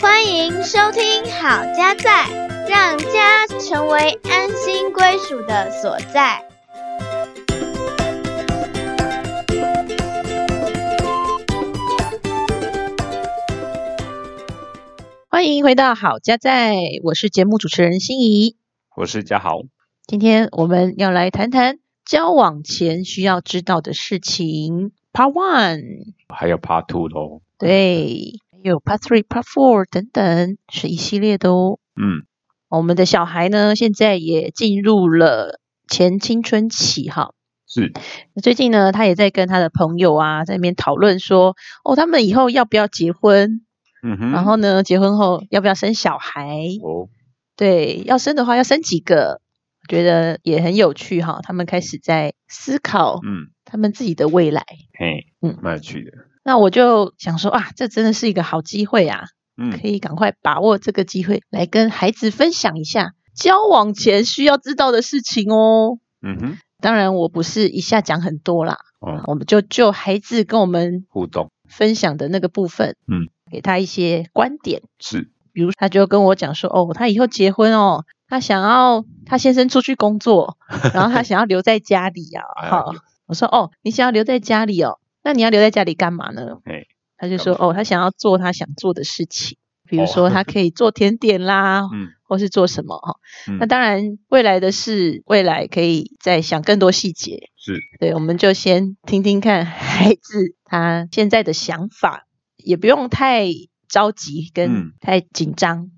欢迎收听好家在，让家成为安心归属的所在。欢迎回到好家在，我是节目主持人心怡。我是嘉豪，今天我们要来谈谈交往前需要知道的事情，Part One，还有 Part Two 喽。对，还有 Part Three、Part Four 等等，是一系列的哦。嗯，我们的小孩呢，现在也进入了前青春期哈。是，最近呢，他也在跟他的朋友啊，在那边讨论说，哦，他们以后要不要结婚？嗯哼，然后呢，结婚后要不要生小孩？哦，对，要生的话要生几个？我觉得也很有趣哈。他们开始在思考嗯，他们自己的未来。嘿，嗯蛮有趣的，那我就想说啊，这真的是一个好机会啊，嗯，可以赶快把握这个机会，来跟孩子分享一下交往前需要知道的事情哦。嗯哼，当然，我不是一下讲很多啦，哦，我们就就孩子跟我们互动分享的那个部分，嗯，给他一些观点。是，比如他就跟我讲说，哦，他以后结婚哦，他想要他先生出去工作，然后他想要留在家里啊。哎好，我说哦，你想要留在家里哦，那你要留在家里干嘛呢？哎，他就说哦，他想要做他想做的事情，比如哦说 他可以做甜点啦，嗯，或是做什么哈。嗯那当然，未来的事，未来可以再想更多细节。是，对，我们就先听听看孩子他现在的想法，也不用太着急跟嗯太紧张。嗯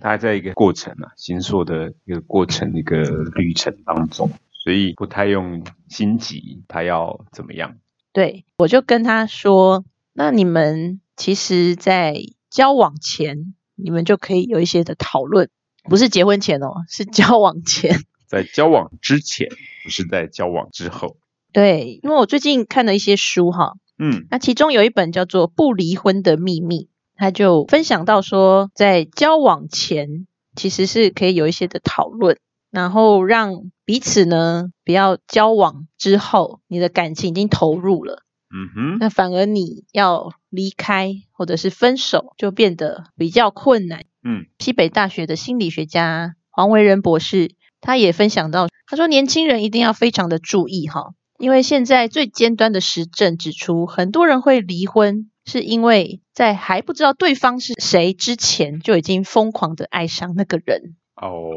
他还在一个过程啊，形塑的一个过程，一个旅程当中，所以不太用心急，他要怎么样？对，我就跟他说，那你们其实，在交往前，你们就可以有一些的讨论，不是结婚前哦，是交往前。在交往之前，不是在交往之后。对，因为我最近看了一些书哈，嗯，那其中有一本叫做《不离婚的秘密》，他就分享到说，在交往前其实是可以有一些的讨论，然后让彼此呢不要交往之后，你的感情已经投入了，嗯哼，那反而你要离开或者是分手，就变得比较困难。嗯，西北大学的心理学家黄维仁博士，他也分享到，他说年轻人一定要非常的注意哈，因为现在最尖端的实证指出，很多人会离婚，是因为在还不知道对方是谁之前，就已经疯狂的爱上那个人。哦，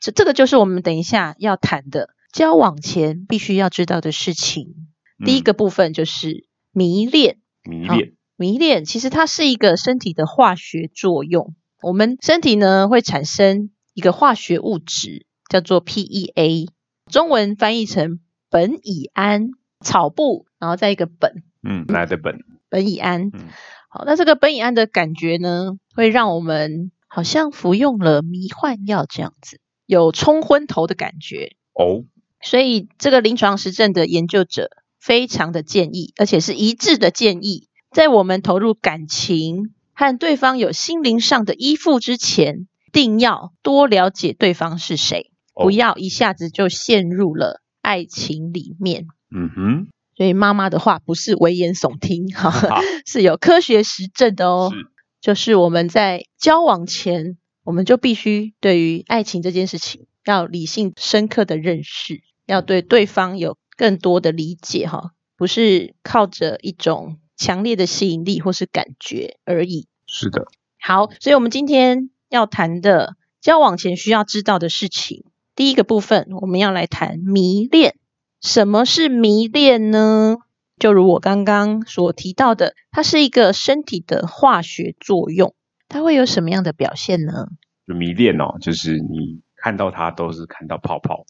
这这个就是我们等一下要谈的交往前必须要知道的事情。第一嗯个部分就是迷恋。迷恋，迷恋其实它是一个身体的化学作用，我们身体呢会产生一个化学物质叫做 PEA，中文翻译成苯乙胺，草部，然后再一个苯，嗯，来的本，苯乙胺。嗯好，那这个苯乙胺的感觉呢，会让我们好像服用了迷幻药这样子，有冲昏头的感觉。哦，所以这个临床实证的研究者非常的建议，而且是一致的建议，在我们投入感情和对方有心灵上的依附之前，定要多了解对方是谁，哦不要一下子就陷入了爱情里面。嗯哼，所以妈妈的话不是危言耸听，哈，好，是有科学实证的哦。是，就是我们在交往前，我们就必须对于爱情这件事情要理性深刻的认识，要对对方有更多的理解哈，不是靠着一种强烈的吸引力或是感觉而已。是的，好，所以我们今天要谈的交往前需要知道的事情，第一个部分我们要来谈迷恋。什么是迷恋呢？就如我刚刚所提到的，它是一个身体的化学作用，它会有什么样的表现呢？就迷恋哦，就是你看到它都是看到泡泡，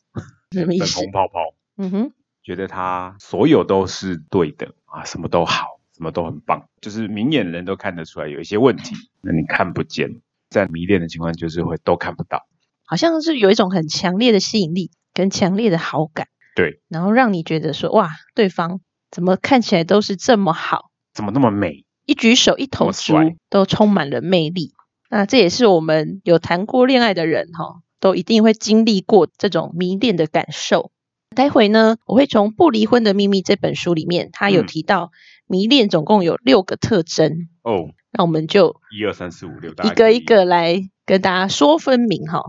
粉什么意思？红泡泡，嗯哼，觉得它所有都是对的啊，什么都好，什么都很棒，就是明眼人都看得出来有一些问题，那你看不见，在迷恋的情况就是会都看不到，好像是有一种很强烈的吸引力跟强烈的好感，对，然后让你觉得说，哇，对方怎么看起来都是这么好，怎么那么美？一举手一投足都充满了魅力。那这也是我们有谈过恋爱的人哈、都一定会经历过这种迷恋的感受。待会呢，我会从《不离婚的秘密》这本书里面，它有嗯提到迷恋总共有六个特征，哦，那我们就一二三四五六，一个一个来跟大家说分明哈。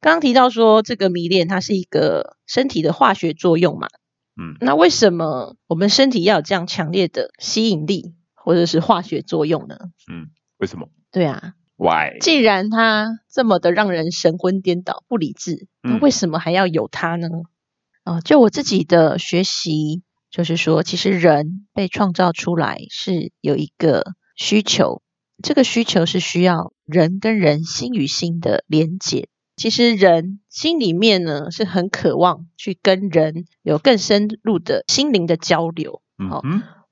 刚刚提到说这个迷恋它是一个身体的化学作用嘛，嗯那为什么我们身体要有这样强烈的吸引力或者是化学作用呢？嗯，为什么对啊，？Why？既然它这么的让人神魂颠倒、不理智，那嗯为什么还要有它呢？啊、就我自己的学习，就是说，其实人被创造出来是有一个需求，这个需求是需要人跟人心与心的连接。其实人心里面呢是很渴望去跟人有更深入的心灵的交流。好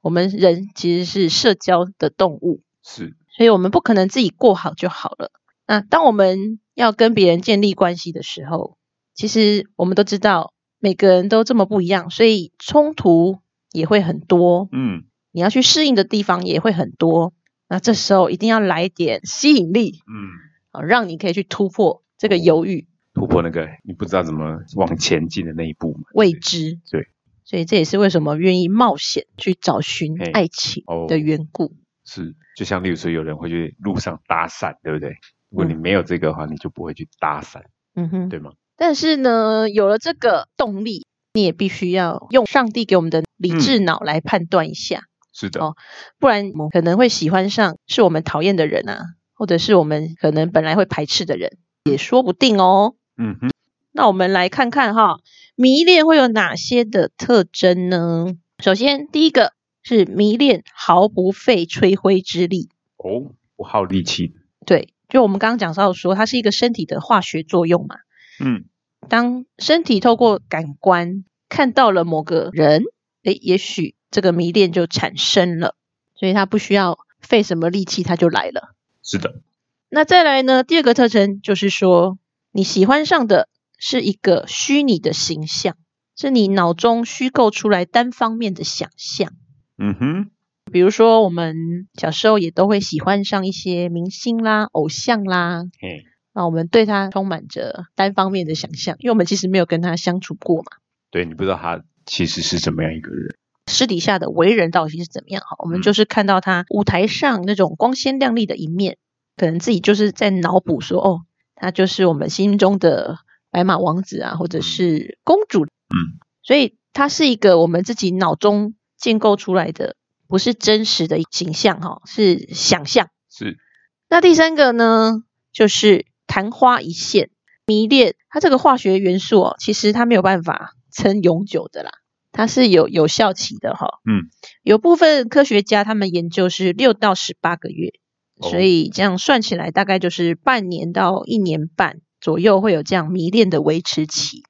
我们人其实是社交的动物，是，所以我们不可能自己过好就好了。那当我们要跟别人建立关系的时候，其实我们都知道每个人都这么不一样，所以冲突也会很多，嗯，你要去适应的地方也会很多。那这时候一定要来一点吸引力嗯，啊，让你可以去突破这个犹豫突破那个你不知道怎么往前进的那一步嘛。未知。对，所以这也是为什么愿意冒险去找寻嘿爱情哦的缘故。是，就像例如说，有人会去路上搭讪，对不对？如果你嗯没有这个的话，你就不会去搭讪，嗯哼。对吗？但是呢，有了这个动力，你也必须要用上帝给我们的理智脑来判断一下，是的，哦不然我们可能会喜欢上是我们讨厌的人啊，或者是我们可能本来会排斥的人，也说不定哦。嗯哼，那我们来看看哈，迷恋会有哪些的特征呢？首先，第一个是迷恋毫不费吹灰之力，哦，不耗力气，对，就我们刚刚讲到说，它是一个身体的化学作用嘛。嗯，当身体透过感官看到了某个人，诶，也许这个迷恋就产生了，所以它不需要费什么力气，它就来了。是的，那再来呢，第二个特征就是说，你喜欢上的是一个虚拟的形象，是你脑中虚构出来单方面的想象。嗯哼，比如说，我们小时候也都会喜欢上一些明星啦、偶像啦，嘿，那我们对他充满着单方面的想象，因为我们其实没有跟他相处过嘛。对你不知道他其实是怎么样一个人，私底下的为人到底是怎么样？哈，我们嗯就是看到他舞台上那种光鲜亮丽的一面，可能自己就是在脑补说，哦，他就是我们心中的白马王子啊，或者是公主。嗯，所以他是一个我们自己脑中建构出来的，不是真实的形象，哈，是想象。是，那第三个呢，就是昙花一现，迷恋。它这个化学元素哦，其实它没有办法撑永久的啦，它是有有效期的哈、嗯，有部分科学家他们研究是六到十八个月，哦所以这样算起来大概就是半年到一年半左右会有这样迷恋的维持期。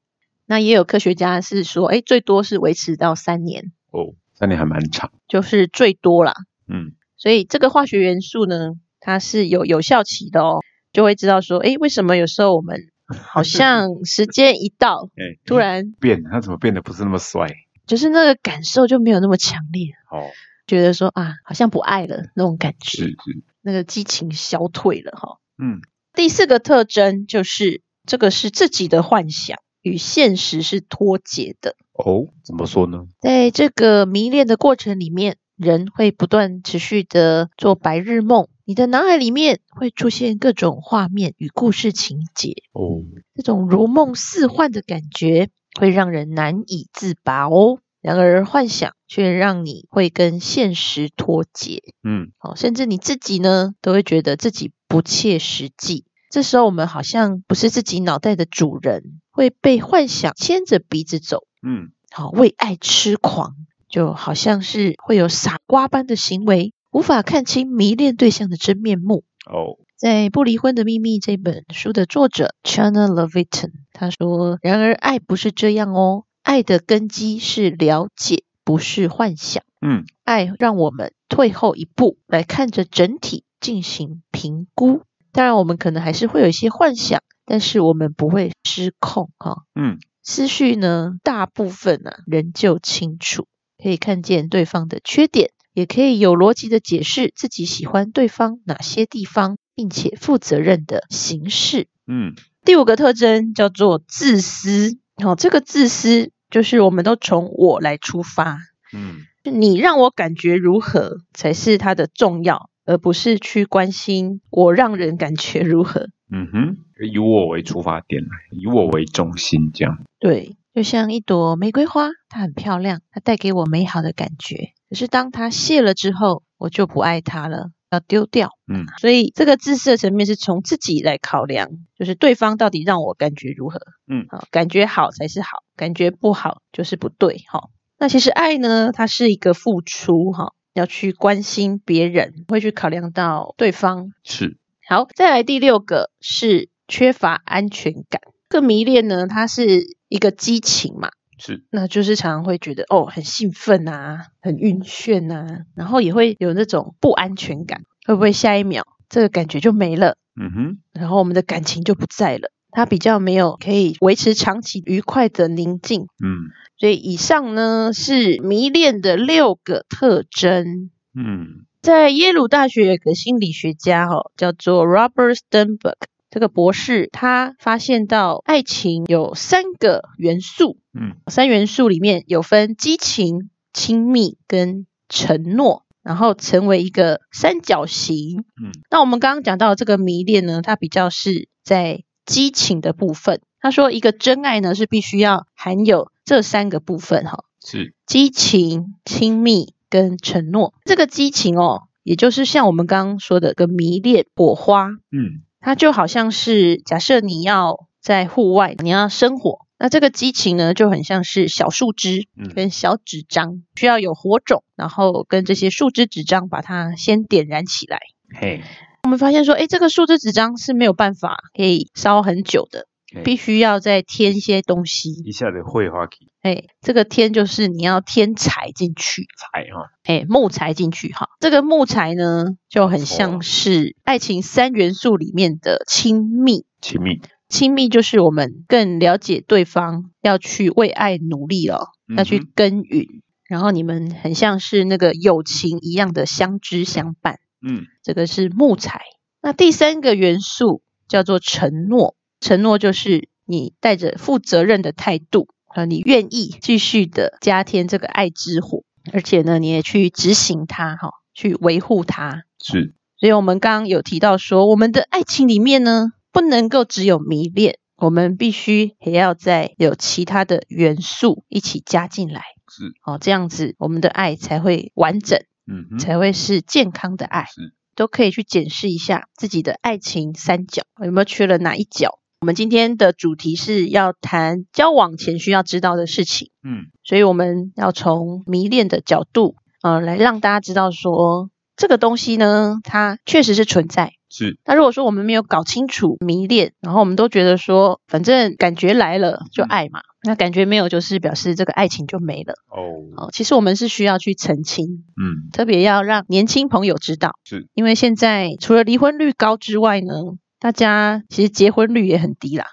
那也有科学家是说，哎，最多是维持到三年，哦，三年还蛮长，就是最多啦。嗯，所以这个化学元素呢，它是有有效期的哦，就会知道说，哎，为什么有时候我们好像 时间一到，哎，突然变，他怎么变得不是那么帅？就是那个感受就没有那么强烈，哦，觉得说啊，好像不爱了那种感觉，是是，那个激情消退了哈、嗯，第四个特征就是这个是自己的幻想与现实是脱节的。哦，怎么说呢？在这个迷恋的过程里面，人会不断持续的做白日梦，你的脑海里面会出现各种画面与故事情节，哦，这种如梦似幻的感觉会让人难以自拔哦。然而，幻想却让你会跟现实脱节，嗯，哦，甚至你自己呢都会觉得自己不切实际。这时候，我们好像不是自己脑袋的主人，会被幻想牵着鼻子走。嗯，好、为爱痴狂，就好像是会有傻瓜般的行为，无法看清迷恋对象的真面目。哦，在《不离婚的秘密》这本书的作者 Chana Levitin 他说：“然而爱不是这样哦，爱的根基是了解，不是幻想。嗯，爱让我们退后一步，来看着整体进行评估。当然，我们可能还是会有一些幻想，但是我们不会失控哈、嗯，思绪呢，大部分呢、仍旧清楚，可以看见对方的缺点，也可以有逻辑的解释自己喜欢对方哪些地方，并且负责任的行事。嗯，第五个特征叫做自私。好、这个自私就是我们都从我来出发，嗯你让我感觉如何才是它的重要，而不是去关心我让人感觉如何。嗯哼，以我为出发点，以我为中心，这样。对，就像一朵玫瑰花，它很漂亮，它带给我美好的感觉。可是当它谢了之后，我就不爱它了，要丢掉。嗯所以这个自私的层面是从自己来考量，就是对方到底让我感觉如何。嗯好，感觉好才是好，感觉不好就是不对。哈，那其实爱呢，它是一个付出，哈，要去关心别人，会去考量到对方是，好，再来第六个是缺乏安全感。这个迷恋呢，它是一个激情嘛，是，那就是常常会觉得哦很兴奋啊，很晕眩啊，然后也会有那种不安全感，会不会下一秒这个感觉就没了，嗯哼，然后我们的感情就不在了？它比较没有可以维持长期愉快的宁静。嗯所以以上呢是迷恋的六个特征。嗯在耶鲁大学有个心理学家哈、哦，叫做 Robert Sternberg，这个博士他发现到爱情有三个元素，嗯三元素里面有分激情、亲密跟承诺，然后成为一个三角形。嗯，那我们刚刚讲到的这个迷恋呢，它比较是在激情的部分。他说，一个真爱呢是必须要含有这三个部分哈、是，激情、亲密跟承诺。这个激情哦，也就是像我们刚刚说的个迷恋、火花，嗯它就好像是假设你要在户外，你要生火，那这个激情呢就很像是小树枝嗯跟小纸张，需要有火种，然后跟这些树枝纸张把它先点燃起来。嘿，我们发现说，哎，这个树枝纸张是没有办法可以烧很久的，嘿必须要再添一些东西。一下子会花起哎，这个添就是你要添柴进去，柴哈，哎，木材进去哈。这个木材呢，就很像是爱情三元素里面的亲密。亲密，亲密就是我们更了解对方，要去为爱努力了，要去耕耘。然后你们很像是那个友情一样的相知相伴，嗯这个是木材。那第三个元素叫做承诺，承诺就是你带着负责任的态度，啊，你愿意继续的加添这个爱之火，而且呢，你也去执行它，哈，去维护它。是，所以我们刚刚有提到说，我们的爱情里面呢，不能够只有迷恋，我们必须也要再有其他的元素一起加进来，是，哦，这样子我们的爱才会完整，嗯哼，才会是健康的爱。是，都可以去检视一下自己的爱情三角有没有缺了哪一角。我们今天的主题是要谈交往前需要知道的事情，嗯。所以我们要从迷恋的角度，呃，来让大家知道说这个东西呢，它确实是存在。是，那如果说我们没有搞清楚迷恋，然后我们都觉得说，反正感觉来了就爱嘛，那感觉没有就是表示这个爱情就没了。哦，哦，其实我们是需要去澄清，嗯。特别要让年轻朋友知道，是。因为现在除了离婚率高之外呢，大家其实结婚率也很低啦。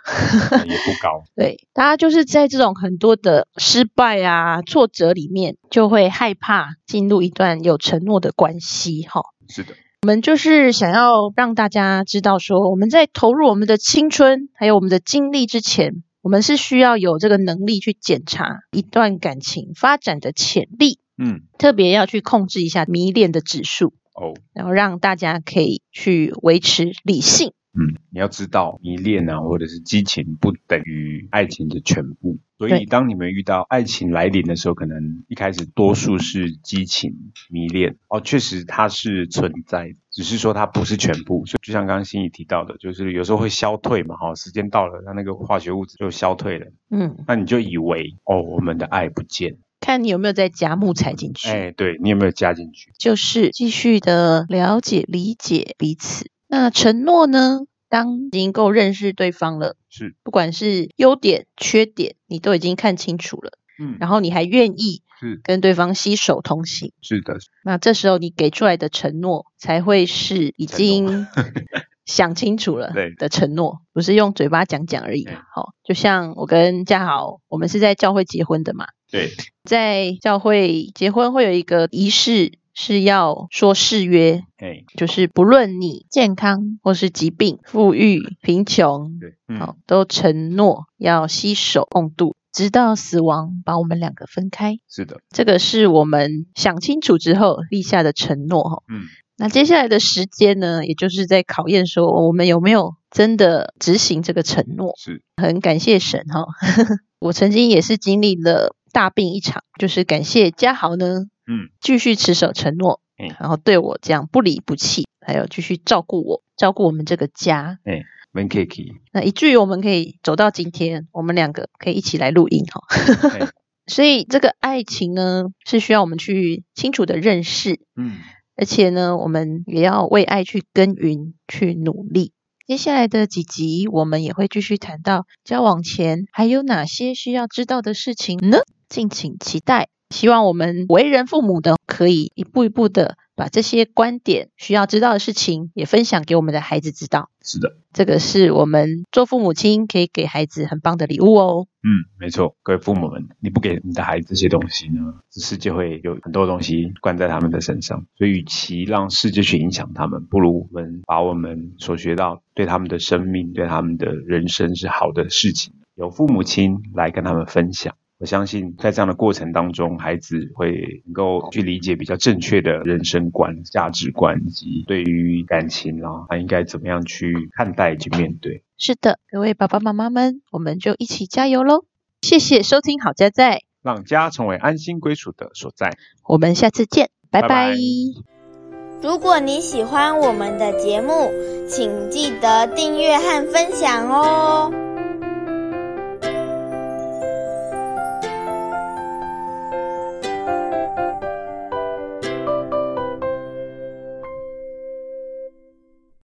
也不高，对，大家就是在这种很多的失败啊、挫折里面，就会害怕进入一段有承诺的关系。哈，是的，我们就是想要让大家知道说，我们在投入我们的青春还有我们的精力之前，我们是需要有这个能力去检查一段感情发展的潜力，嗯特别要去控制一下迷恋的指数。哦。然后让大家可以去维持理性。嗯，你要知道，迷恋啊，或者是激情，不等于爱情的全部。所以，当你们遇到爱情来临的时候，可能一开始多数是激情、迷恋哦，确实它是存在，只是说它不是全部。所以，就像刚刚心怡提到的，就是有时候会消退嘛，哈、时间到了，它那个化学物质就消退了，嗯，那你就以为哦，我们的爱不见，看你有没有再加木材进去，哎，对你有没有加进去？就是继续的了解、理解彼此。那承诺呢？当已经够认识对方了，是，不管是优点、缺点，你都已经看清楚了，嗯，然后你还愿意是跟对方携手同行，是的，那这时候你给出来的承诺才会是已经 想清楚了对的承诺，不是用嘴巴讲讲而已对。好，就像我跟嘉豪，我们是在教会结婚的嘛，对，在教会结婚会有一个仪式，是要说誓约，哎，就是不论你健康或是疾病、富裕、贫穷，对，嗯，好，都承诺要携手共度，直到死亡把我们两个分开。是的，这个是我们想清楚之后立下的承诺哈。嗯，那接下来的时间呢，也就是在考验说我们有没有真的执行这个承诺。是，很感谢神哈，我曾经也是经历了大病一场，就是感谢嘉豪呢，嗯，继续持守承诺，嗯然后对我这样不离不弃，还有继续照顾我，照顾我们这个家。Van Kiki，那以至于我们可以走到今天，我们两个可以一起来录音哈。哎 所以这个爱情呢，是需要我们去清楚的认识，嗯，而且呢，我们也要为爱去耕耘、去努力。接下来的几集，我们也会继续谈到交往前还有哪些需要知道的事情呢？敬请期待。希望我们为人父母的可以一步一步的把这些观点、需要知道的事情也分享给我们的孩子知道。是的，这个是我们做父母亲可以给孩子很棒的礼物哦。嗯，没错，各位父母们，你不给你的孩子这些东西呢，这世界会有很多东西灌在他们的身上。所以，与其让世界去影响他们，不如我们把我们所学到对他们的生命、对他们的人生是好的事情，由父母亲来跟他们分享。我相信在这样的过程当中，孩子会能够去理解比较正确的人生观、价值观，以及对于感情啊，他应该怎么样去看待去面对。是的，各位爸爸妈妈们，我们就一起加油喽！谢谢收听好家在，让家成为安心归属的所在。我们下次见，拜拜拜拜如果你喜欢我们的节目，请记得订阅和分享哦。